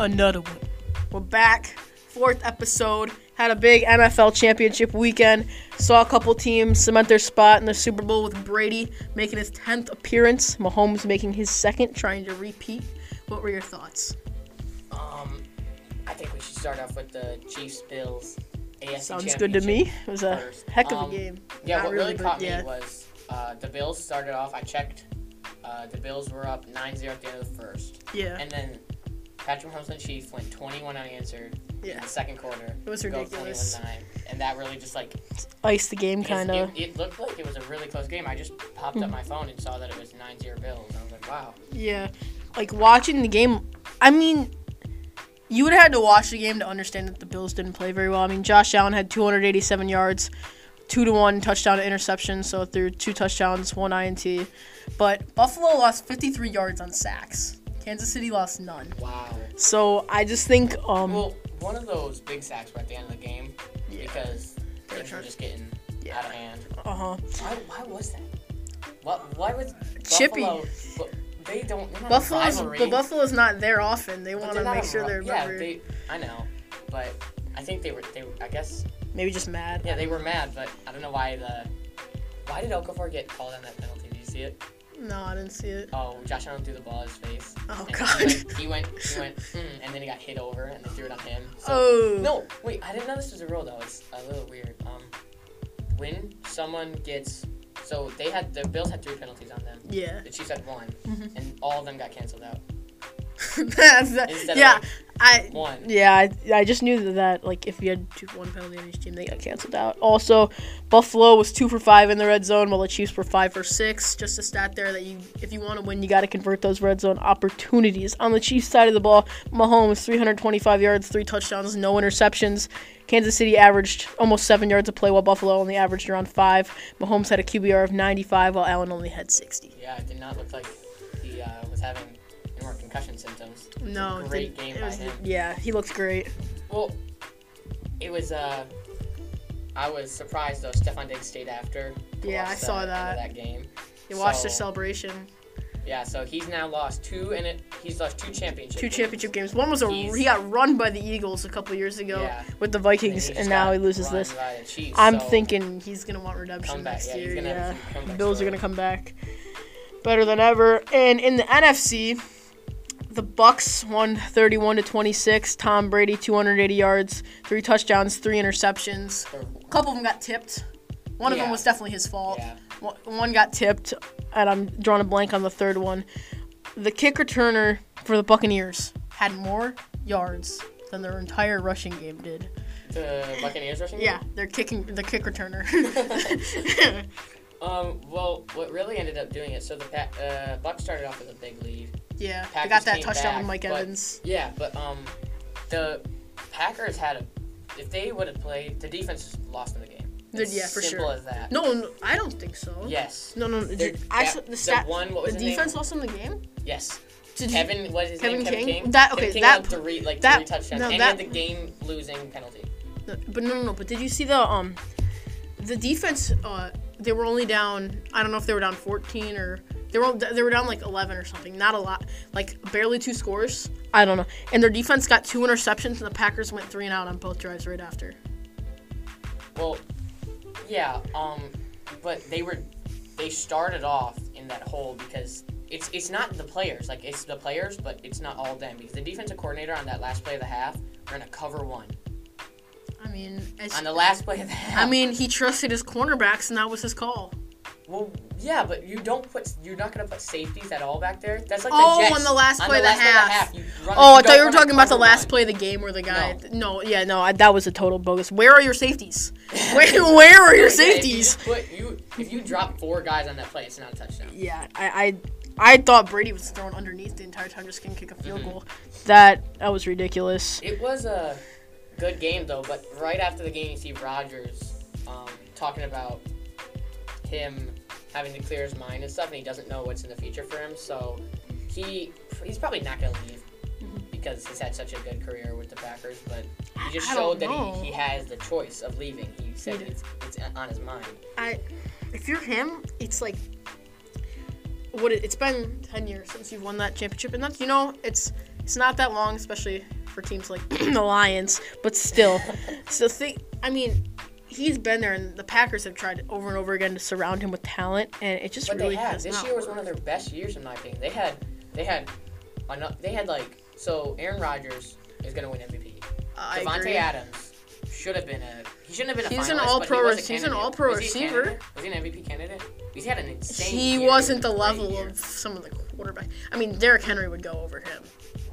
another one. We're back, fourth episode. Had a big NFL championship weekend. Saw a couple teams cement their spot in the Super Bowl with Brady making his 10th appearance. Mahomes making his second, trying to repeat. What were your thoughts? Um, I think we should start off with the Chiefs Bills AFC Sounds good to me. It was a first. heck of a Um, game. Yeah, Not what really, but caught yeah. me was uh, the Bills started off. I checked. Uh, the Bills were up 9-0 at the end of the first, Yeah, and then Patrick Mahomes and Chief went 21 unanswered in the second quarter. It was to go ridiculous. 21-9, and that really just like iced the game, kind of. It, it looked like it was a really close game. I just popped Hmm. up my phone and saw that it was 9-0 Bills. I was like, wow. Yeah, like watching the game. I mean, you would have had to watch the game to understand that the Bills didn't play very well. I mean, Josh Allen had 287 yards, two to one touchdown to interception, so through two touchdowns, one INT. But Buffalo lost 53 yards on sacks. Kansas City lost none. Wow. So I just think, um, Well, one of those big sacks were at the end of the game Yeah. because They were things were just getting Yeah. out of hand. uh huh. Why, why was that? What? Why was Chippy. Buffalo? They don't. they're not a Buffalo's, but Buffalo's not there often. They want to make sure ri- they're Yeah, remembered. they. I know, but I think they were. They. Were, I guess. Maybe just mad. Yeah, they were mad, but I don't know why the. Why did Okafor get called on that penalty? Do you see it? No, I didn't see it. Oh, Josh Allen threw the ball at his face. Oh God. He went. He went. He went mm, and then he got hit over, and they threw it on him. So, oh. No, wait, I didn't know this was a rule though. It's a little weird. Um, when someone gets, so they had the Bills had three penalties on them. Yeah. The Chiefs had one, Mhm. and all of them got canceled out. Instead yeah, of I one. yeah I, I just knew that, that like if you had two, one penalty on each team, they got canceled out. Also, Buffalo was two for five in the red zone, while the Chiefs were five for six. Just a stat there that you, if you want to win, you got to convert those red zone opportunities. On the Chiefs side of the ball, Mahomes 325 yards, three touchdowns, no interceptions. Kansas City averaged almost seven yards a play, while Buffalo only averaged around five. Mahomes had a QBR of 95, while Allen only had 60. Yeah, it did not look like he uh, was having concussion symptoms. No, great game by was- him. Yeah, he looks great. Well, it was. Uh, I was surprised though. Stefon Diggs stayed after. Yeah, I saw the that. that game. You watched their So- celebration. Yeah, so he's now lost two, and it he's lost two championship. two games. championship games. One was a He's- he got run by the Eagles a couple years ago Yeah. with the Vikings, he and, now he loses this. the Chiefs, I'm so- thinking he's gonna want redemption next yeah, year. gonna have a Yeah, comeback Bills are gonna come back better than ever. And in the NFC, the Bucs won 31 to 26. Tom Brady 280 yards, three touchdowns, three interceptions. A couple of them got tipped. One of them was definitely his fault. Yeah. One- got tipped, and I'm drawing a blank on the third one. The kick returner for the Buccaneers had more yards than their entire rushing game did. The Buccaneers rushing. Yeah, they're kicking the kick returner. Um. Well, what really ended up doing it? So the uh, Bucs started off with a big lead. Yeah, they got that touchdown back, Mike but- Evans. Yeah, but um, the Packers had a. If they would have played, the defense lost in the game. It's yeah, for simple sure. as that. No, no, I don't think so. Yes. No, no, did, I that- saw the the stat. one- what was the his name? defense lost in the game. Yes. Did you- Kevin, what is his Kevin name? Kevin King? King. That- Kevin okay, King that- had three, like that- three touchdowns, no, and that- he had the game-losing penalty. No, But no, no, no. But did you see the um, the defense? Uh, they were only down. I don't know if they were down 14 or they were they were down like 11 or something. Not a lot. Like barely two scores. I don't know. And their defense got two interceptions, and the Packers went three and out on both drives right after. Well, yeah, um, but they were they started off in that hole because it's it's not the players, like it's the players, but it's not all them because the defensive coordinator on that last play of the half ran a cover one I mean, on the last play of the half. I mean, he trusted his cornerbacks, and that was his call. Well, yeah, but you don't put you're not gonna put safeties at all back there. That's like Oh, the Jets. on the last play of the last half. you run- Oh, I thought you were talking about the last one. play of the game where the guy. No. No, yeah, no, I, that was a total bogus. Where are your safeties? Where, where are your Yeah, if you safeties? put you if you drop four guys on that play, it's not a touchdown. Yeah, I, I, I thought Brady was thrown underneath the entire time, just couldn't kick a field Mhm. goal. That that was ridiculous. It was a good game though, but right after the game, you see Rodgers um, talking about him having to clear his mind and stuff, and he doesn't know what's in the future for him. So he he's probably not gonna leave mm-hmm. because he's had such a good career with the Packers. But he just I showed that he, he has the choice of leaving. He said it's, it's on his mind. I, if you're him, it's like, what? It, it's been ten years since you've won that championship, and that's you know, it's It's not that long, especially for teams like the Lions, but still. so think, I mean, he's been there, and the Packers have tried over and over again to surround him with talent, and it just But really they had has this year was one of their best years in my opinion. They had they had they had like so Aaron Rodgers is gonna win MVP. I Davante agree. Adams should have been a he shouldn't have been a He's an all-pro but he was a rec- he's an all-pro Was he a receiver. Was he an MVP candidate? He's had an insane. He wasn't the level year. of some of the quarterback. I mean, Derrick Henry would go over him.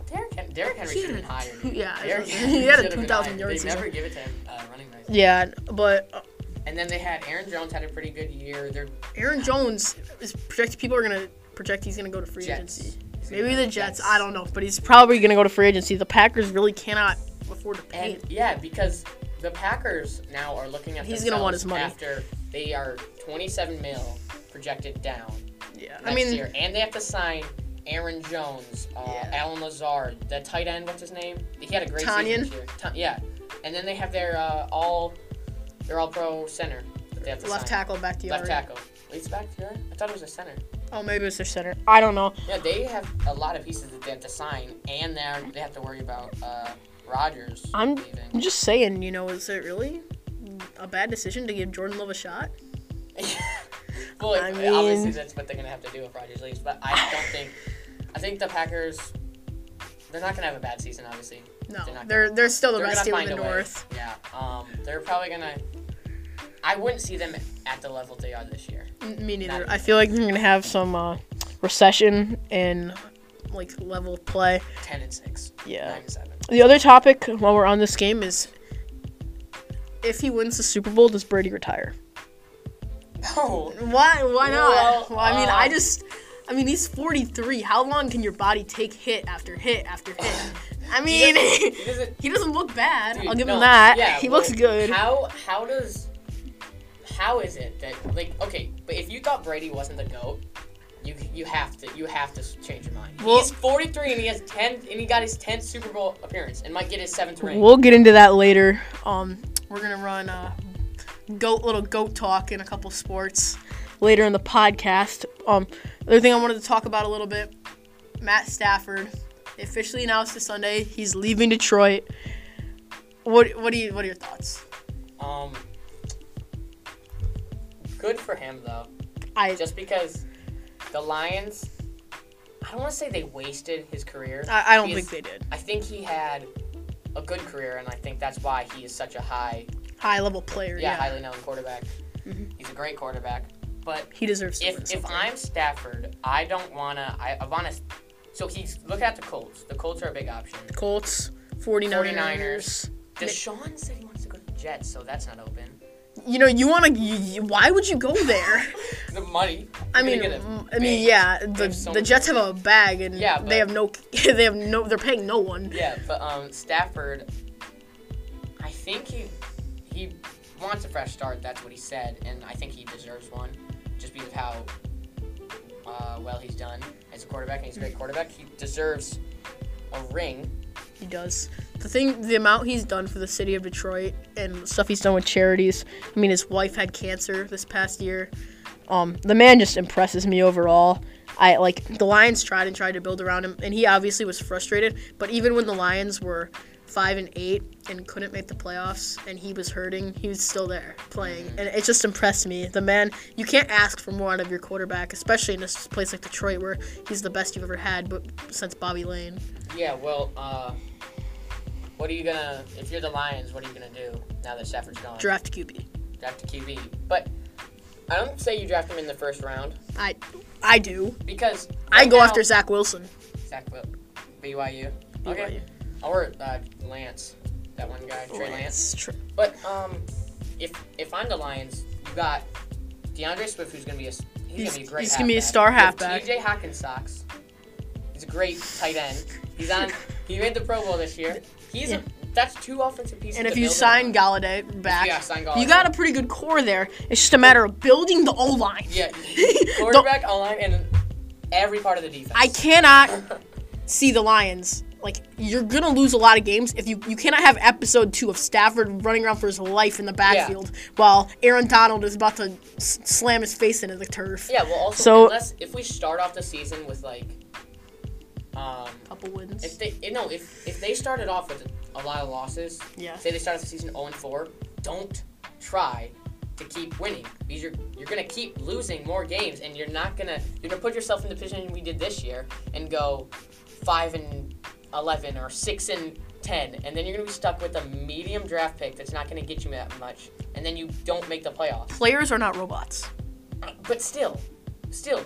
Derrick, Hen- Derrick Henry He should have been higher. dude. yeah, Derrick he had a should have been 2,000 higher. yard They season. never give it to him uh, running back. Yeah, but uh, And then they had Aaron Jones had a pretty good year. They're Aaron Jones is projected. People are gonna project he's gonna go to free Jets. agency. Maybe the to Jets. I don't know, but he's probably gonna go to free agency. The Packers really cannot afford to pay. And yeah, because the Packers now are looking at He's gonna want his money. after they are 27 mil projected down yeah, next I mean, year, and they have to sign Aaron Jones, uh, Yeah. Allen Lazard, the tight end. What's his name? He had a great Tonyan? season. Ta- yeah, and then they have their uh, all their all pro center. They have left sign. tackle back to you. Left tackle. Leads back to I thought it was a center. Oh, maybe it's their center. I don't know. Yeah, they have a lot of pieces that they have to sign, and they they have to worry about uh, Rodgers I'm- leaving. I'm just saying, you know, is it really a bad decision to give Jordan Love a shot? well, I it- obviously that's what they're gonna have to do if Rodgers leaves. But I don't think. I think the Packers. They're not gonna have a bad season, obviously. No, They're not they're they're still the They're best team in the a way. North. Yeah. Um. They're probably gonna. I wouldn't see them at the level they are this year. Me neither. Not I feel like they're gonna have some uh, recession in like level of play. Ten and six. Yeah. Nine and seven. The other topic while we're on this game is if he wins the Super Bowl, does Brady retire? Oh. Why? Why not? Well, Well, I mean, I um, just, I mean, he's 43. How long can your body take hit after hit after hit? I mean, He doesn't. he doesn't look bad. Dude, I'll give no, him that. Yeah, he well, looks good. How how does how is it that like okay, but if you thought Brady wasn't the goat, you you have to you have to change your mind. Well- He's 43 and he has 10 and he got his 10th Super Bowl appearance and might get his seventh ring. We'll get into that later. Um, we're gonna run uh, goat little goat talk in a couple sports later in the podcast. Um, other thing I wanted to talk about a little bit, Matt Stafford officially announced this Sunday he's leaving Detroit. What what do you what are your thoughts? Um, good for him though, I just because the Lions. I don't want to say they wasted his career. I, I don't think they did. I think he had a good career, and I think that's why he is such a high High level player. yeah, Yeah, highly known quarterback. Mhm. He's a great quarterback. But he deserves to if if something. I'm Stafford, I don't wanna. I, I wanna. So he's look at the Colts. The Colts are a big option. Colts, 49ers. 49ers. Deshaun said he wants to go to the Jets, so that's not open. You know, you want to. Why would you go there? The money. I You're mean, a mm, I mean, yeah. The so the Jets have a bag, and Yeah, they have no. They have no. They're paying no one. Yeah, but um, Stafford. I think he he wants a fresh start. That's what he said, and I think he deserves one, just because of how uh, well he's done as a quarterback. And he's a great quarterback. He deserves a ring. He does. The thing, the amount he's done for the city of Detroit and stuff he's done with charities. I mean, his wife had cancer this past year. Um, the man just impresses me overall. I like the Lions tried and tried to build around him, and he obviously was frustrated. But even when the Lions were five and eight and couldn't make the playoffs, and he was hurting, he was still there playing, and it just impressed me. The man, you can't ask for more out of your quarterback, especially in this place like Detroit, where he's the best you've ever had, but since Bobby Layne. Yeah, well, uh, what are you gonna? If you're the Lions, what are you gonna do now that Stafford's gone? Draft QB. Draft a QB, but I don't say you draft him in the first round I, I do. because I go now- after Zach Wilson. Zach Wil- BYU. Okay. Or uh, Lance, that one guy, Trey Lance. Tr- But um, if if I'm the Lions, you got D'Andre Swift, who's gonna be a he's, He's- gonna be a great. he's gonna be a star halfback. T.J. Hockenson. He's a great tight end. He's on. he made the Pro Bowl this year. He's Yeah. a, that's two offensive pieces. And if you sign. Golladay back, Yeah, sign you got a pretty good core there. It's just a matter of building the O line. yeah, quarterback, online, and every part of the defense. I cannot see the Lions. Like you're gonna lose a lot of games if you you cannot have episode two of Stafford running around for his life in the backfield while Aaron Donald is about to s- slam his face into the turf. Yeah, well, also So- unless if we start off the season with like Um, Couple wins. if they you know if if they started off with a lot of losses, yeah. say they started the season 0 and 4, don't try to keep winning because you're you're gonna keep losing more games and you're not gonna you're gonna put yourself in the position we did this year and go five and eleven or six and ten and then you're gonna be stuck with a medium draft pick that's not gonna get you that much and then you don't make the playoffs. Players are not robots. But still, still,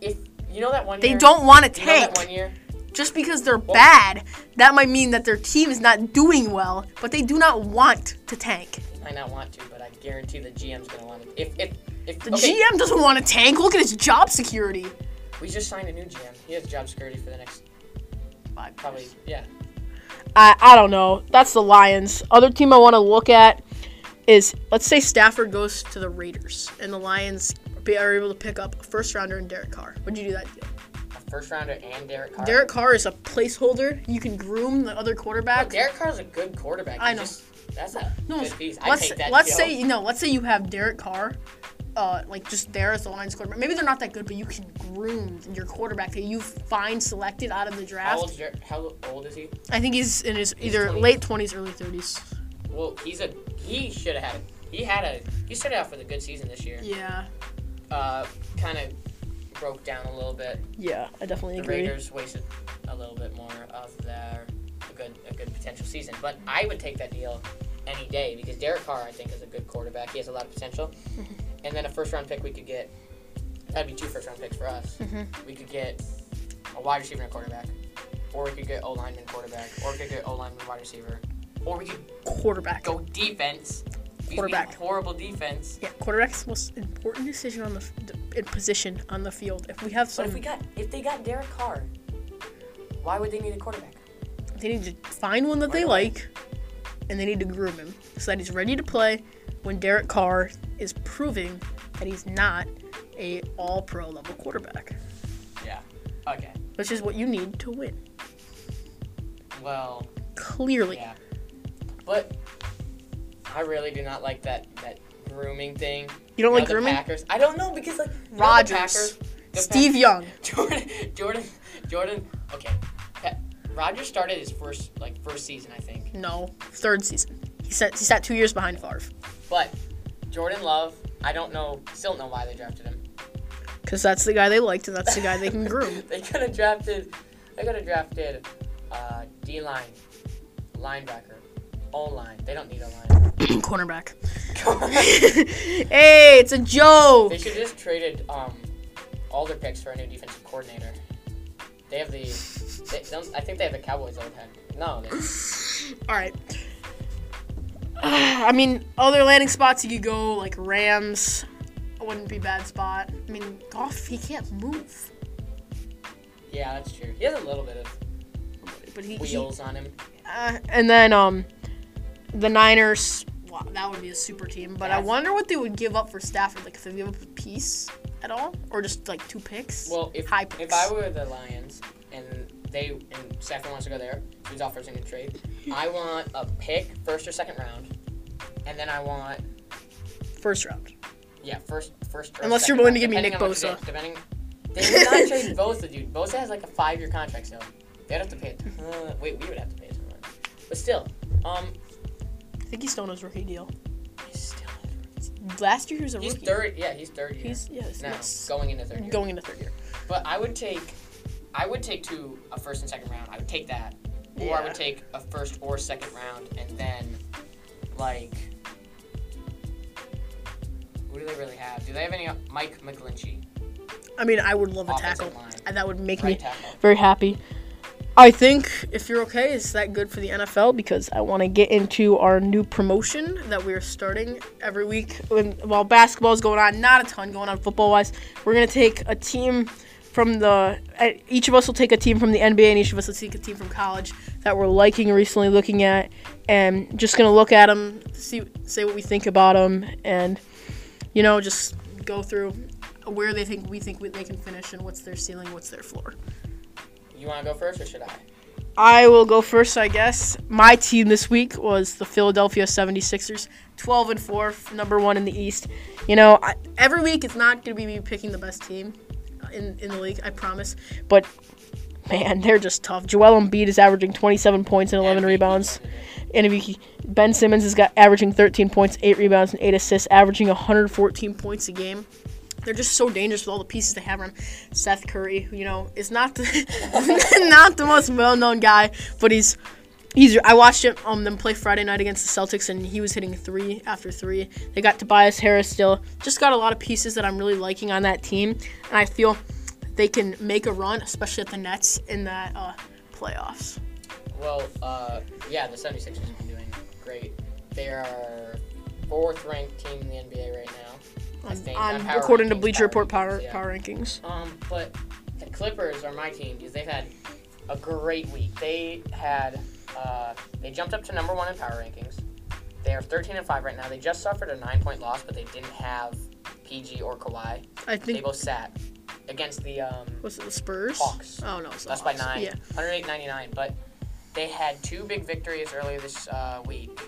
if you know that one They year, don't want to you know that tank. one year Just because they're bad, that might mean that their team is not doing well, but they do not want to tank. might not want to, but I guarantee the GM's gonna want to. If if if The okay, GM doesn't want to tank. Look at his job security. we just signed a new GM. He has job security for the next Five probably yeah. I, I don't know. That's the Lions. Other team I want to look at is let's say Stafford goes to the Raiders and the Lions be, are able to pick up a first rounder and Derek Carr. Would you do that deal? A first rounder and Derek Carr. Derek Carr is a placeholder. You can groom the other quarterback. Derek Carr is a good quarterback. I know. Just, that's a No, good piece. I let's take that. let's deal. say you know, let's say you have Derek Carr, uh, like just there as the Lions quarterback. Maybe they're not that good, but you can groom your quarterback that you find selected out of the how draft. old, Derek, how old is he? I think he's in his He's either 20. late twenties, early thirties. Well, he's a he should have had he had a he started off with a good season this year. Yeah, Uh, kind of broke down a little bit. yeah, I definitely The agree. Raiders wasted a little bit more of their a good a good potential season, but I would take that deal any day because Derek Carr I think is a good quarterback. He has a lot of potential, Mm-hmm. And then a first round pick we could get. That'd be two first round picks for us. Mhm. We could get a wide receiver and a quarterback, or we could get O lineman and quarterback, or we could get O lineman and wide receiver, or we could Quarterback. go defense. because we have Quarterback. Horrible defense. Yeah, quarterback's the most important decision on the f- in position on the field. If we have But some, if we got if they got Derek Carr, why would they need a quarterback? they need to find one that they away. like, and they need to groom him so that he's ready to play when Derek Carr is proving that he's not a All-Pro level quarterback, Yeah. Okay. which is what you need to win. Well. Clearly, Yeah. But I really do not like that that grooming thing. you don't You like know, the grooming. Packers. I don't know because like you know the Rodgers. Packers, the Steve Young. Jordan, Jordan, Jordan. Okay, Pa- Rodgers started his first like first season, I think. No, third season. He sat he sat two years behind Favre But Jordan Love, I don't know, still don't know why they drafted him. because that's the guy they liked and that's the guy they can groom. they could have drafted. They could have drafted uh, D line, linebacker, O line. They don't need a line. Cornerback. hey, it's a joke. They should have just traded um, all their picks for a new defensive coordinator. They have the. They don't, I think they have the Cowboys old head. No, they, All right. I mean, other landing spots you could go like Rams. Wouldn't be a bad spot. I mean, Goff he can't move, yeah, that's true. He has a little bit of but he, he wheels on him. uh, and then um, the Niners. Wow, that would be a super team. But I wonder what they would give up for Stafford. Like if they give up a piece at all, or just like two picks. Well, if high if. I were the Lions they and Stafford wants to go there, he's offers in a trade. I want a pick, first or second round, and then I want First round. yeah, first first. Unless you're willing round, to give me Nick Bosa. get, Depending, they would not trade Bosa, dude. Bosa has like a five year contract still. They'd have to pay. A ton, wait, we would have to pay a ton. But still, um, I think he's still on his rookie deal. he's still Last year he was a rookie. he's rookie. third. Yeah, he's third year. He's yes, yes. going into third year. Going into third year. But I would take, I would take two a first and second round. I would take that, or I would take a first or second round, and then, like, who do they really have? Do they have any? Uh, Mike McGlinchey, I mean, I would love a tackle, line, and that would make right me tackle. very happy. I think if you're okay, is that good for the NFL? Because I want to get into our new promotion that we're starting every week. When, while basketball's going on, not a ton going on football wise. We're gonna take a team from the. uh, Each of us will take a team from the NBA, and each of us will take a team from college that we're liking recently, looking at, and just gonna look at them, see, say what we think about them, and you know, just go through where they think we think we, they can finish and what's their ceiling, what's their floor. You want to go first, or should I? I will go first, I guess. My team this week was the Philadelphia 76ers, 12 and 4, number 1 in the East. You know, I, every week it's not going to be me picking the best team in, in the league, I promise. But man, they're just tough. Joel Embiid is averaging 27 points and 11 MVP rebounds. And Ben Simmons has got averaging 13 points, 8 rebounds, and 8 assists, averaging 114 points a game. They're just so dangerous with all the pieces they have around. Seth Curry, you know, is not the not the most well-known guy, but he's he's. I watched him um them play Friday night against the Celtics, and he was hitting three after three. They got Tobias Harris still. Just got a lot of pieces that I'm really liking on that team, and I feel they can make a run, especially at the Nets in that uh, playoffs. Well, uh, yeah, the 76ers have been doing great. They are fourth ranked team in the NBA right now. On, on power according to Bleacher Report power rankings, yeah. power rankings. Um, but the Clippers are my team because they've had a great week. They had uh, they jumped up to number one in power rankings. They are 13 and five right now. They just suffered a nine point loss, but they didn't have PG or Kawhi. I think They both sat against the um, was it the Spurs? Hawks. Oh no, it's Lost by nine, Yeah. 108.99. But they had two big victories earlier this uh, week,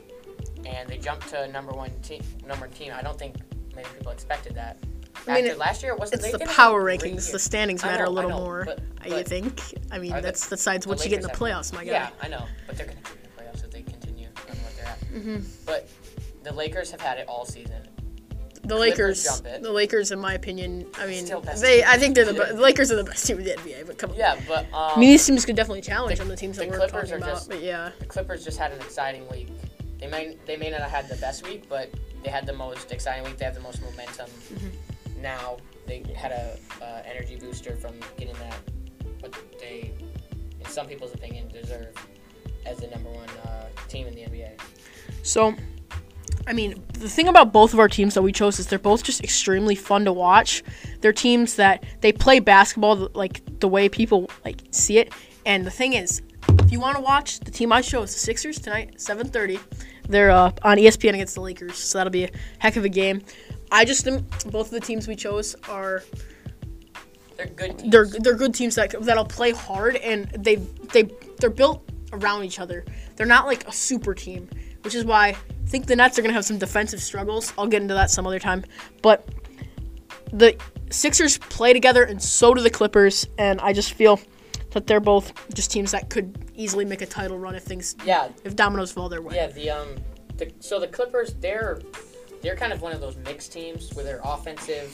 and they jumped to number one team. Number team. I don't think many people expected that. I mean, it- last year, it wasn't. It's the power have a great rankings. The standings matter know, a little know, more. but- I think. I mean, the- that's the what you get in the playoffs, my guy. Yeah, I know, but they're going to continue the playoffs if they continue on what they're at. hmm But the Lakers have had it all season. The Clippers Lakers, jump it. the Lakers, in my opinion, I mean, they. I think they're the, be- the Lakers are the best team in the NBA. But come on. Yeah, but um, I mean, these teams could definitely challenge the- on the teams the that we're Clippers talking are about. just- But yeah, the Clippers just had an exciting week. They may they may not have had the best week, but they had the most exciting week. They have the most momentum. Mm-hmm. Now they had a uh, energy booster from getting that what they, in some people's opinion, deserve as the number one uh, team in the NBA. So, I mean, the thing about both of our teams that we chose is they're both just extremely fun to watch. They're teams that they play basketball like the way people like see it. And the thing is, if you want to watch the team I chose, the Sixers tonight, 7:30. They're uh, on ESPN against the Lakers, so that'll be a heck of a game. I just think both of the teams we chose are They're good teams. they're they're good teams that that'll play hard and they they they're built around each other. They're not like a super team, which is why I think the Nets are gonna have some defensive struggles. I'll get into that some other time, but the Sixers play together and so do the Clippers, and I just feel that they're both just teams that could easily make a title run if things yeah, if dominoes fall their way. Yeah, the um, the, so the Clippers, they're they're kind of one of those mixed teams where they're offensive,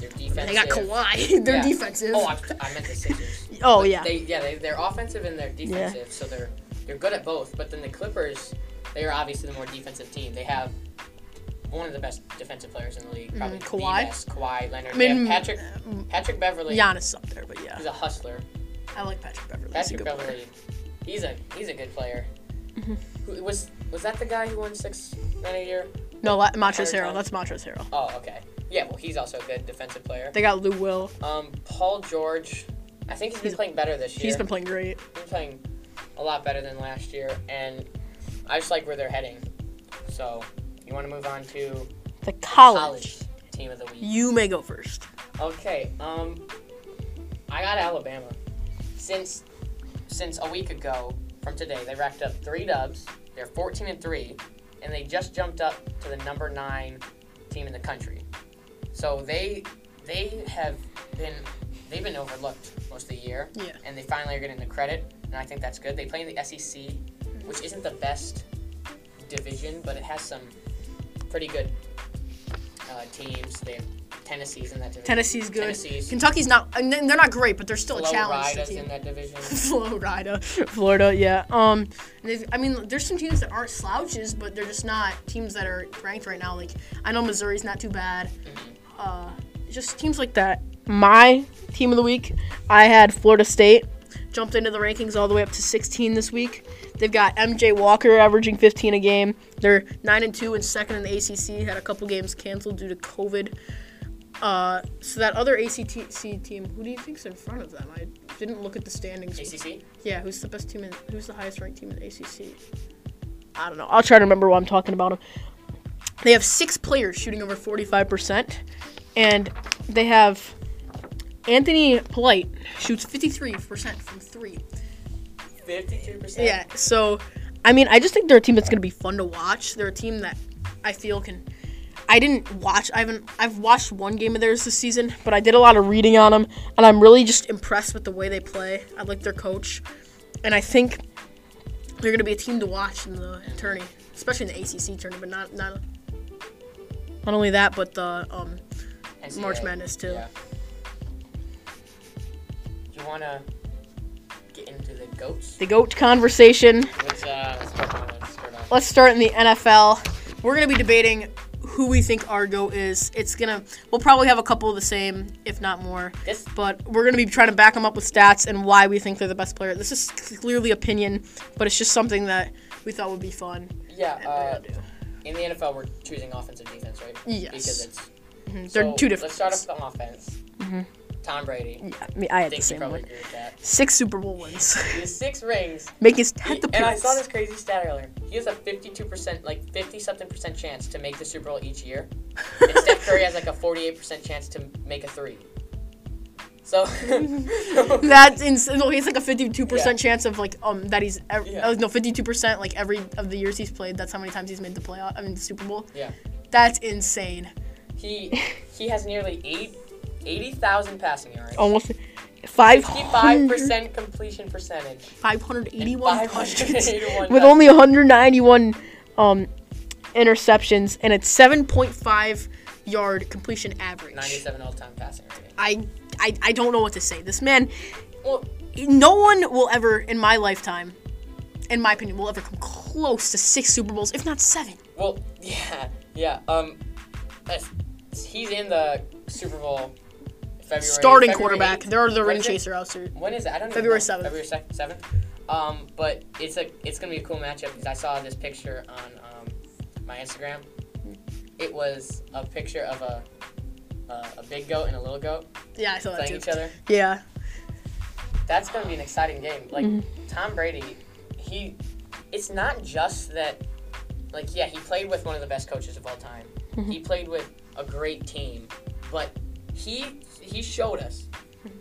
they're defensive. They got Kawhi. they're Yeah. defensive. Oh, I, I meant the Sixers. Oh, But yeah. They yeah they they're offensive and they're defensive, so they're they're good at both. But then the Clippers, they are obviously the more defensive team. They have one of the best defensive players in the league, probably Mm, Kawhi? the best. Kawhi Leonard. I mean, they have Patrick Patrick Beverley. Giannis up there, but yeah, He's a hustler. I like Patrick Beverley. He's Patrick player. Beverley, he's a he's a good player. Mm-hmm. Who, was was that the guy who won six men a year? No, La- Montrezl Harrell. That's Montrezl Harrell. Oh, okay. Yeah, well, he's also a good defensive player. They got Lou Will. Um, Paul George, I think he's been He's- playing better this year. He's been playing great. He's been playing a lot better than last year, and I just like where they're heading. So, you want to move on to The college. college team of the week? You may go first. Okay. Um, I got Alabama. Since since a week ago from today, they racked up three dubs. They're 14 and three, and they just jumped up to the number nine team in the country. So they they have been they've been overlooked most of the year, Yeah. and they finally are getting the credit, and I think that's good. They play in the SEC, which isn't the best division, but it has some pretty good uh, teams. They have Tennessee's in that division. Tennessee's good. Tennessee's Kentucky's not. and they're not great, but they're still a challenge. Florida's in that division. Florida, Florida, yeah. Um, I mean, there's some teams that aren't slouches, but they're just not teams that are ranked right now. Like I know Missouri's not too bad. Mm-hmm. Uh, just teams like that. My team of the week, I had Florida State. Jumped into the rankings all the way up to 16 this week. They've got MJ Walker averaging 15 a game. They're nine and two and second in the ACC. Had a couple games canceled due to COVID. Uh, so that other ACC team, who do you think's in front of them? I didn't look at the standings. ACC. Yeah, who's the best team in? Who's the highest ranked team in the ACC? I don't know. I'll try to remember what I'm talking about. 'em. They have six players shooting over 45%, and they have Anthony Polite shoots 53% from three. Fifty-two percent. Yeah, so I mean, I just think they're a team that's going to be fun to watch. They're a team that I feel can. I didn't watch. I haven't. I've watched one game of theirs this season, but I did a lot of reading on them, and I'm really just impressed with the way they play. I like their coach, and I think they're gonna be a team to watch in the tourney, especially in the ACC tourney. But not not not only that, but the um, NCAA. March Madness, too. Yeah. You wanna get into the goats? the goat conversation. Let's uh, let's start. Let's start. Let's start in the NFL. We're gonna be debating who we think our goat is. It's gonna. We'll probably have a couple of the same, if not more. This but we're going to be trying to back them up with stats and why we think they're the best player. This is clearly opinion, but it's just something that we thought would be fun. yeah. Uh, in the NFL, we're choosing offense and defense, right? Yes. Because it's Mhm, They're two different. Let's start off with the offense. Mhm. Tom Brady. Yeah, I, mean, I I had the same one. agree with that. Six Super Bowl wins, He has six rings. making his tenth and I saw this crazy stat earlier. He has a 52%, like 50 something percent chance to make the Super Bowl each year. and Steph Curry has like a 48% chance to make a three. So, That's insane. No, he's like a fifty-two percent chance of like um that he's ev- Yeah. uh, no fifty-two percent like every of the years he's played. That's how many times he's made the playoff. I mean the Super Bowl. Yeah. That's insane. he he has nearly eight, 80,000 passing yards. Almost five 55% completion percentage. 581 and touchdowns 581 with only 191 um, interceptions and it's 7.5 yard completion average. 97 all-time passing rating. I, I I don't know what to say. This man, Well, no one will ever in my lifetime, in my opinion, will ever come close to six Super Bowls, if not seven. well, yeah, yeah. Um, he's in the Super Bowl. February, Starting February quarterback. 8th. They're the ring chaser out there. When is it? I don't even February know. 7th. February sec- seventh. Um, but it's a it's gonna be a cool matchup because I saw this picture on um, my Instagram. It was a picture of a uh, a big goat and a little goat Yeah, I saw that playing too. each other. Yeah. That's gonna be an exciting game. Like Mhm. Tom Brady, he it's not just that. Like yeah, he played with one of the best coaches of all time. Mhm. He played with a great team, but he he showed us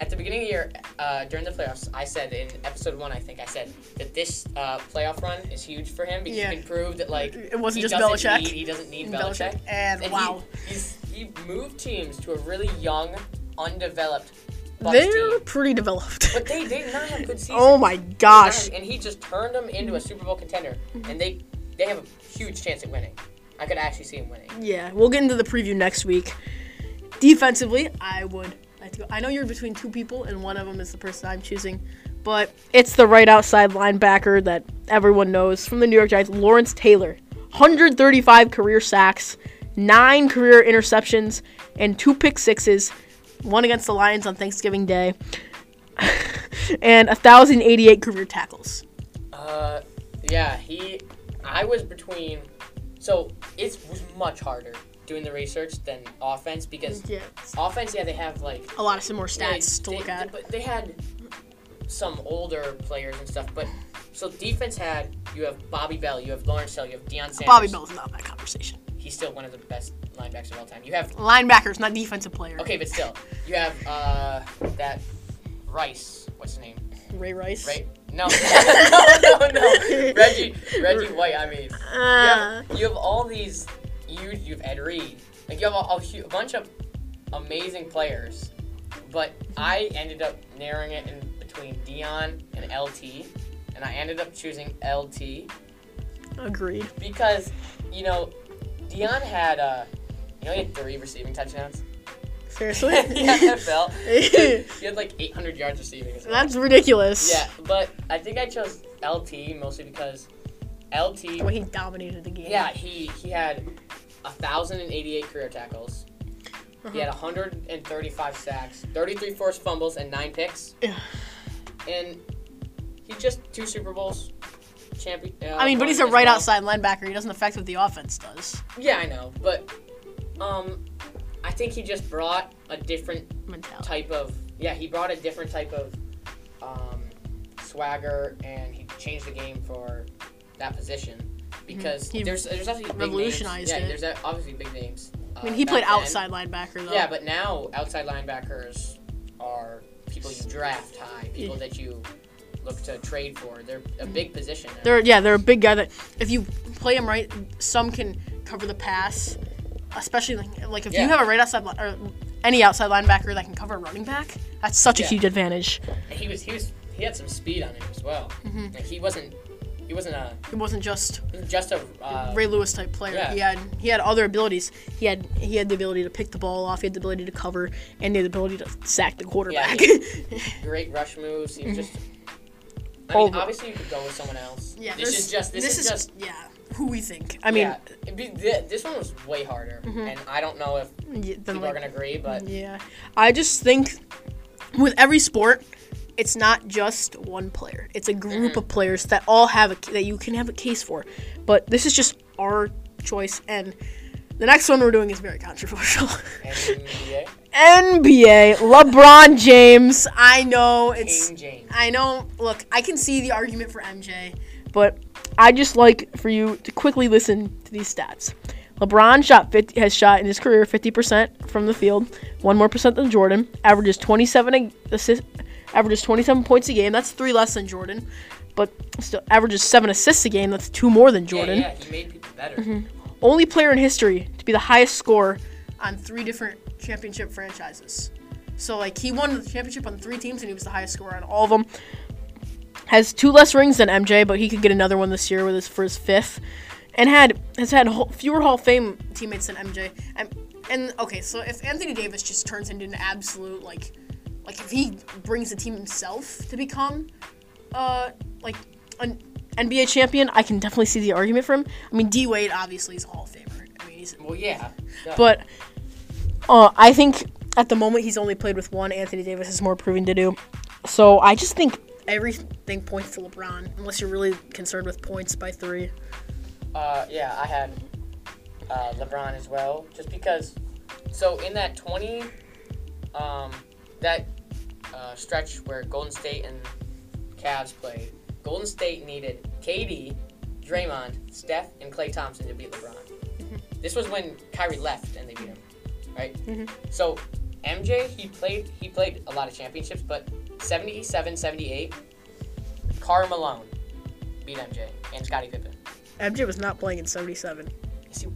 at the beginning of the year uh, during the playoffs. I said in episode one, I think I said that this uh, playoff run is huge for him because Yeah. he can prove that like It wasn't he just Belichick. Need, he doesn't need Belichick. Belichick. And, And wow. he, he's, he moved teams to a really young, undeveloped Bucs They're team. pretty developed. But they did not have good seasons. oh my gosh. And he just turned them into a Super Bowl contender, and they they have a huge chance at winning. I could actually see him winning. Yeah, we'll get into the preview next week. Defensively, I would like to go. I know you're between two people, and one of them is the person I'm choosing, but it's the right outside linebacker that everyone knows from the New York Giants, Lawrence Taylor. 135 career sacks, nine career interceptions, and two pick sixes. One against the Lions on Thanksgiving Day, and 1,088 career tackles. Uh, yeah, he. I was between. So it was much harder doing the research than offense because Yeah, offense, yeah, they have like a lot of similar yeah, stats to look they- at. But they had some older players and stuff. But so defense had you have Bobby Bell, you have Lawrence Hill, you have Deion Sanders. Bobby Bell's not in that conversation. He's still one of the best linebackers of all time. You have Linebackers, not defensive players. okay, but still, you have uh that Rice. What's his name? Ray Rice. Right? No, no, no, no. Reggie, Reggie White. I mean, you Uh, have, you have all these. You you have Ed Reed. Like you have a, a, a bunch of amazing players, but I ended up narrowing it in between Deion and LT, and I ended up choosing LT agreed. because you know Deion had uh, you know he had three receiving touchdowns. Seriously? the NFL. he had like 800 yards receiving. Well. That's ridiculous. Yeah, but I think I chose LT mostly because LT. Way he dominated the game. Yeah, he he had thousand and eighty-eight career tackles. Uh-huh. He had 135 sacks, 33 forced fumbles, and nine picks. Yeah. And he just two Super Bowls. Champion. Uh, I mean, but he's a right well. outside linebacker. He doesn't affect what the offense does. Yeah, I know, but um, I think he just brought a different Mentality. type of yeah he brought a different type of um, swagger and he changed the game for that position because Mm-hmm. He there's there's obviously big revolutionized names. it. yeah there's obviously big names uh, I mean, he played then. outside linebacker though. yeah but now outside linebackers are people you draft high people that you look to trade for they're a big position now. they're yeah they're a big guy that if you play him right, some can cover the pass. especially like, like if Yeah. you have a right outside li- or any outside linebacker that can cover a running back, that's such a huge advantage. And he was he was he had some speed on him as well. Mm-hmm. Like he wasn't he wasn't a It wasn't just he was just a uh, Ray Lewis type player. yeah. He had he had other abilities. He had he had the ability to pick the ball off. He had the ability to cover, and he had the ability to sack the quarterback. great rush moves. He was just. I mean, Mm-hmm. Over- obviously you could go with someone else. yeah, this is just this, is, just. yeah who we think. I mean, yeah, be, th- this one was way harder, and I don't know if yeah, people like, are gonna agree, but Yeah. I just think with every sport, it's not just one player. It's a group mm-hmm. of players that all have a that you can have a case for. But this is just our choice and the next one we're doing is very controversial. NBA, NBA, LeBron James. I know it's. I know. Look, I can see the argument for MJ, but I just like for you to quickly listen to these stats. LeBron shot 50, has shot in his career 50% from the field, one more percent than Jordan. Averages 27 a- assist, averages 27 points a game. That's three less than Jordan, but still averages seven assists a game. That's two more than Jordan. Yeah, yeah, he made people better. Mm-hmm. Only player in history to be the highest scorer on three different championship franchises. So like he won the championship on three teams and he was the highest scorer on all of them. Has two less rings than MJ, but he could get another one this year with his for his fifth. And had has had fewer Hall of Fame teammates than MJ. And, and okay, so if Anthony Davis just turns into an absolute like, like if he brings the team himself to become, uh, like an NBA champion, I can definitely see the argument for him. I mean, D Wade obviously is a Hall of Famer. I mean, he's Well, yeah, but uh, I think at the moment he's only played with one. Anthony Davis has more proving to do. So I just think everything points to LeBron, unless you're really concerned with points by three. Uh, yeah, I had uh, LeBron as well, just because. So in that twenty, um, that uh, stretch where Golden State and Cavs played, Golden State needed KD, Draymond, Steph, and Klay Thompson to beat LeBron. Mm-hmm. This was when Kyrie left and they beat him, right? Mm-hmm. So MJ, he played he played a lot of championships, but 77, 78, Karl Malone beat MJ and Scottie Pippen. MJ was not playing in '77. Is he-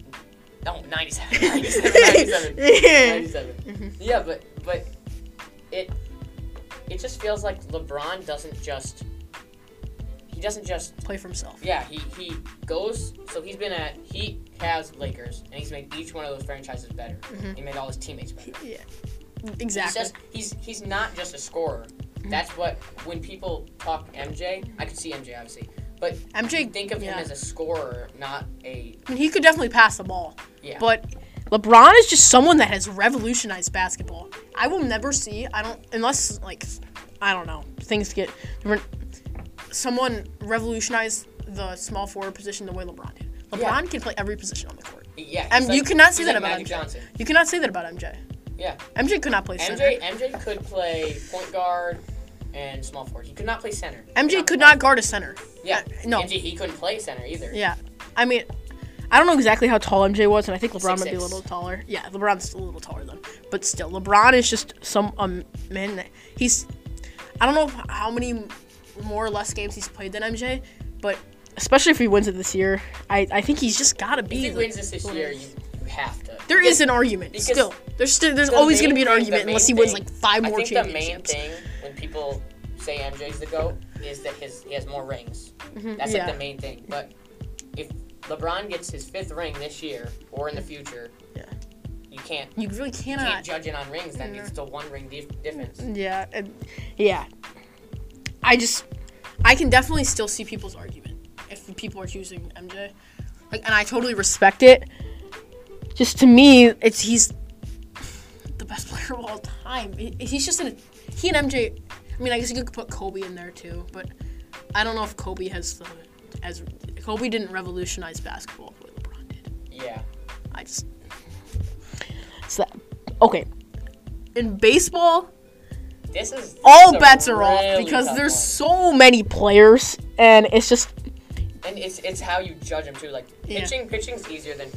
No, 97. 97. 97. 97. Yeah, mm-hmm. but but it just feels like LeBron doesn't just he doesn't just Play for himself. yeah he he goes so he's been at Heat, Cavs, Lakers, and he's made each one of those franchises better. Mm-hmm. He made all his teammates better. Yeah. He's Exactly. just he's he's not just a scorer. Mm-hmm. That's what when people talk MJ, I could see MJ obviously, but MJ think of yeah. him as a scorer, not a I mean, he could definitely pass the ball. yeah. But LeBron is just someone that has revolutionized basketball. I will never see, I don't, unless, like, I don't know, things get different. Someone revolutionized the small forward position the way LeBron did. LeBron Yeah. can play every position on the court. yeah, And he's you cannot say that like about Magic MJ. Johnson. You cannot say that about MJ. Yeah. MJ could not play center. MJ MJ could play point guard and small forward. He could not play center. MJ could not guard a center. Yeah. uh, no. MJ he couldn't play center either. Yeah. I mean, I don't know exactly how tall MJ was, and I think LeBron might be a little taller. Yeah, LeBron's a little taller than, but still, LeBron is just some um man. that- He's, I don't know how many more or less games he's played than MJ, but especially if he wins it this year, I, I think he's just gotta be. If he the- wins this this year, you, you have to. there Because is an argument. Still, there's still there's the always gonna be an thing- argument unless he wins like five more championships. I more think the main thing when people say MJ's the goat is that his he has more rings. That's Mm-hmm. yeah. like the main thing. But if LeBron gets his fifth ring this year or in the future, Yeah. you can't You really you cannot. can't judge it on rings. Then it's still one ring dif- difference. Yeah, and, yeah. I just, I can definitely still see people's argument if people are choosing MJ, like, and I totally respect it. Just to me, it's he's the best player of all time. He's just in a, he and MJ. I mean, I guess you could put Kobe in there too, but I don't know if Kobe has the as Kobe didn't revolutionize basketball the way LeBron did. Yeah. I just. So, okay. In baseball, This is all is a bets are off because there's one. so many players, and it's just and it's it's how you judge them too. Like Yeah. pitching, pitching's easier than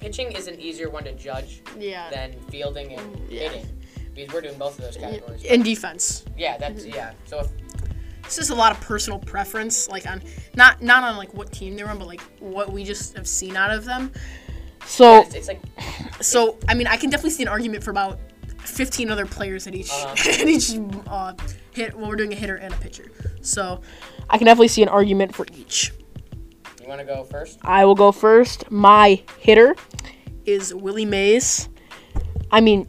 pitching is an easier one to judge yeah. than fielding and mm, Yeah. hitting because we're doing both of those categories. In defense, Yeah, that's mm-hmm. yeah. So if it's just a lot of personal preference, like on not not on like what team they're on, but like what we just have seen out of them. So It's, it's like so I mean I can definitely see an argument for about 15 other players at each Uh-huh. at each uh, hit. Well, we're doing a hitter and a pitcher. So I can definitely see an argument for each. you want to go first. I will go first. My hitter is Willie Mays. I mean,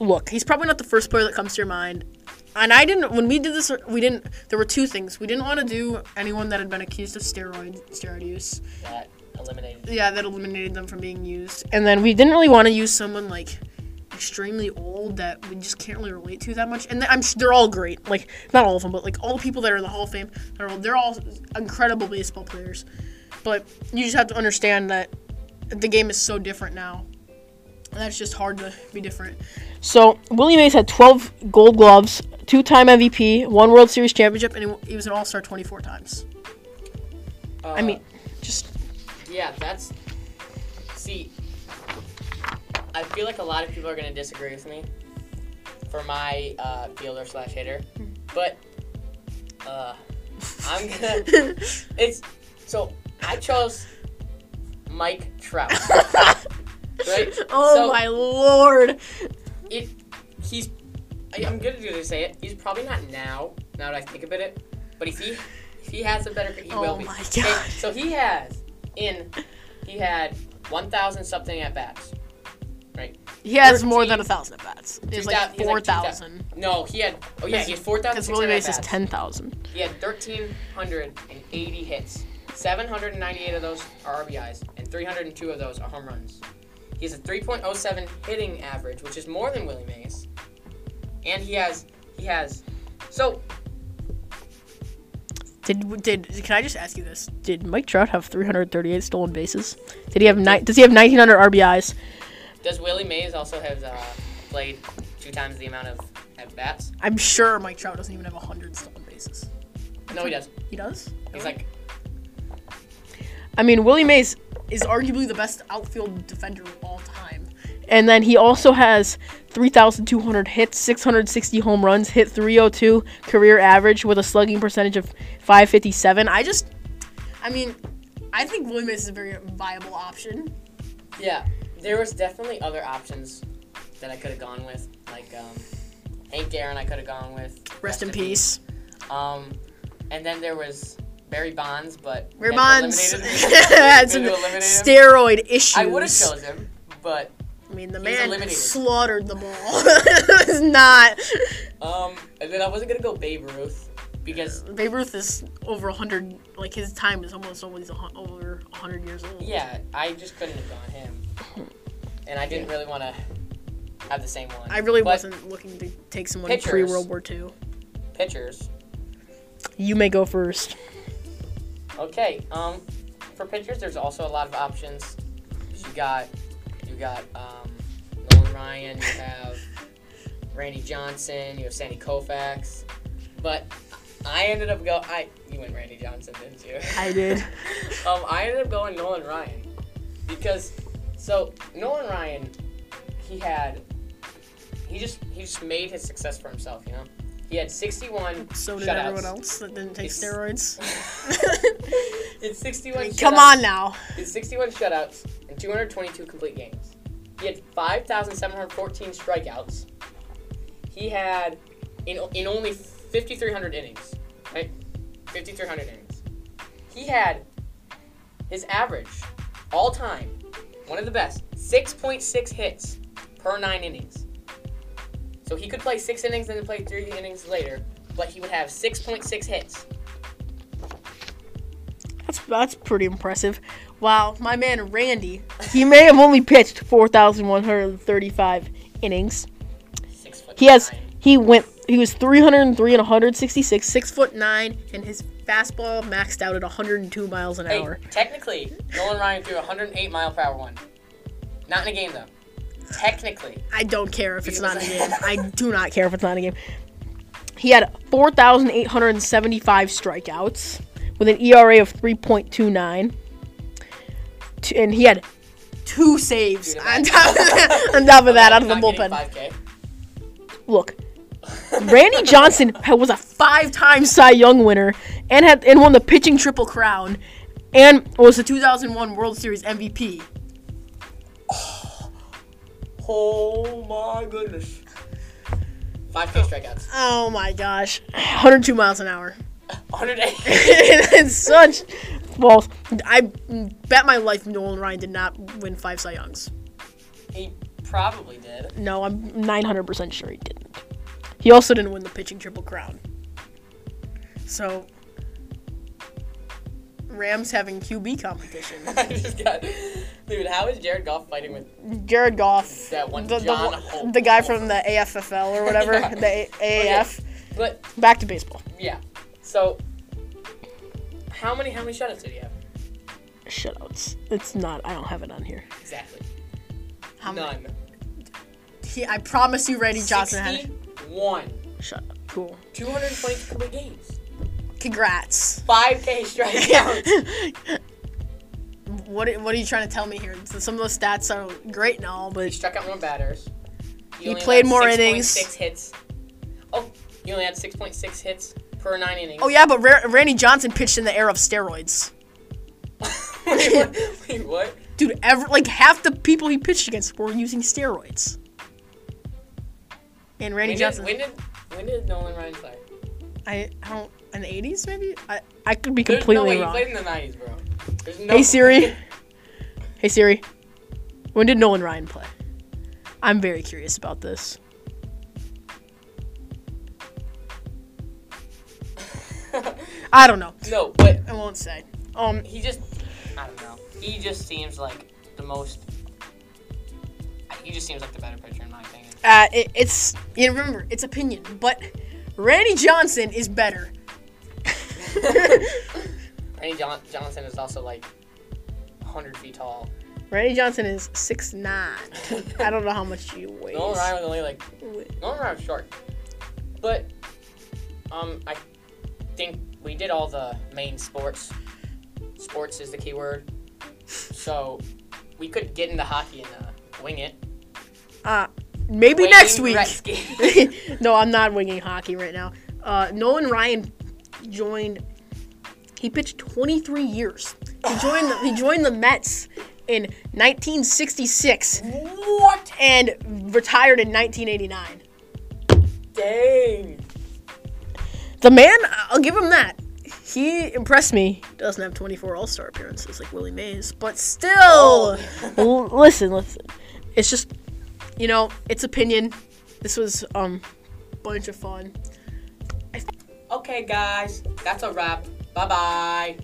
look, he's probably not the first player that comes to your mind. And I didn't when we did this we didn't there were two things. We didn't want to do anyone that had been accused of steroid steroid use. That eliminated. Yeah, that eliminated them from being used. And then we didn't really want to use someone like extremely old that we just can't really relate to that much. And th- I'm sh- they're all great. Like not all of them, but like all the people that are in the Hall of Fame, they're all, they're all incredible baseball players. But you just have to understand that the game is so different now. And that's just hard to be different. So Willie Mays had 12 Gold Gloves, two-time MVP, one World Series championship, and he- was an All-Star 24 times. Uh, I mean, just yeah, that's. See, I feel like a lot of people are gonna disagree with me for my uh, fielder slash hitter, but uh, I'm gonna. It's so I chose Mike Trout. right? oh So- my lord. it he's I, I'm gonna do to say it. He's probably not now. Now that I think about it, but if he if he has a better, he Oh will be. my Okay, God. so he has in he had 1,000 something at bats. Right. He has 13 more than a thousand at bats. It's like four thousand. like No, he had. Oh yeah, he had Because 4,600 Willie Mays is ten thousand. He had 1,380 hits. 798 of those are RBIs, and 302 of those are home runs. He has a 3.07 hitting average, which is more than Willie Mays. And he has, he has, so Did did can I just ask you this? Did Mike Trout have three hundred thirty eight stolen bases? Did he have ni- Does he have nineteen hundred RBIs? does Willie Mays also have uh, played two times the amount of at bats? I'm sure Mike Trout doesn't even have hundred stolen bases. No, he does. He does. He's like, I mean, Willie Mays is arguably the best outfield defender of all time. And then he also has 3,200 hits, 660 home runs, hit 302 career average with a slugging percentage of 557. I just, I mean, I think Willie Mays is a very viable option. yeah, there was definitely other options that I could have gone with, like um, Hank Aaron. I could have gone with. Rest in peace. Um, and then there was Barry Bonds, but Barry Bonds had some had to eliminate him. steroid issues. I would have chose him, but I mean, the He's man eliminated. slaughtered the ball. it's not. um, and then I wasn't gonna go Babe Ruth because Babe Ruth is over 100, like his time is almost always over 100 years old. yeah, I just couldn't have gone him, and I didn't really want to have the same one. I really But wasn't looking to take someone Pitchers. pre World War II. pitchers. You may go first. Okay, um, for pitchers, there's also a lot of options. You got, you got um, Nolan Ryan. You have Randy Johnson. You have Sandy Koufax. But I ended up go. I you went Randy Johnson, didn't you? I did. um, I ended up going Nolan Ryan because so Nolan Ryan, he had, he just he just made his success for himself. You know, he had 61 So did shutouts. everyone else that didn't take It's- steroids. it's 61. Come shutouts. on now. It's 61 shutouts and 222 complete games. He had 5,714 strikeouts. He had in in only 5,300 innings, right? 5,300 innings. He had his average all time, one of the best, 6.6 hits per nine innings. So he could play six innings and then play three innings later, but he would have 6.6 hits. That's that's pretty impressive. Wow, my man Randy, he may have only pitched 4,135 innings. Six He has he went he was 303 and 166, six foot nine, and his fastball maxed out at 102 miles an Hey, hour. technically, Nolan Ryan threw a 108 mile per hour one. Not in a game though. Technically, I don't care if it's not in a game. I do not care if it's not in a game. He had 4,875 strikeouts with an ERA of 3.29. And he had two saves Dude, on top of that, on top of that out of the bullpen. 5K. Look, Randy Johnson was a five-time Cy Young winner and had and won the pitching triple crown, and was the 2001 World Series MVP. Oh Oh my goodness. 5K strikeouts. Oh my gosh. 102 miles an hour. 108. it's such. Well, I bet my life Nolan Ryan did not win five Cy Youngs. he probably did. No, I'm 900% sure he didn't. He also didn't win the pitching triple crown. So, Rams having QB competition. I just got. Dude, how is Jared Goff fighting with Jared Goff, that one the, John the, Holt? the guy from the AFFL or whatever, Yeah. the AAF. But Back to baseball. yeah, so how many how many shutouts did he have? Shutouts. It's not. I don't have it on here. Exactly. How many? None. He, I promise you, Randy Johnson had. one. Shut up. Cool. 220 complete games. Congrats. 5K strikeouts. what are- What are you trying to tell me here? So some of those stats are great and all, but he struck out more batters. He only played more 6.6 innings. hits. Oh, he only had 6.6 hits per nine innings. oh yeah, but Ra- Randy Johnson pitched in the era of steroids. wait, what? Wait, what? Dude, ever like half the people he pitched against were using steroids. And Randy When did, Johnson, when did when did Nolan Ryan play? I, I don't in the eighties maybe. I I could be There's no completely he wrong. played in the 90s, bro. There's no Hey Siri. hey Siri. When did Nolan Ryan play? I'm very curious about this. I don't know. no, but I won't say. Um, he just I don't know. He just seems like the most. He just seems like the better pitcher in my opinion. uh, it, it's you know, remember it's opinion, but Randy Johnson is better. Randy John- Johnson is also like 100 feet tall. Randy Johnson is six nine. I don't know how much he weighs. Nolan Ryan was only like Nolan Ryan was short, but um I think we did all the main sports. Sports is the key word. So we could get into hockey and uh, wing it. Uh, maybe Wayne next week. No, I'm not winging hockey right now. Uh, Nolan Ryan joined. He pitched 23 years. He joined. The, he joined the Mets in 1966 what? and retired in 1989. Dang. The man, I'll give him that. He impressed me. Doesn't have 24 All Star appearances like Willie Mays, but still. L- listen, listen. It's just, you know, it's opinion. This was um, bunch of fun. Okay, guys, that's a wrap. Bye bye.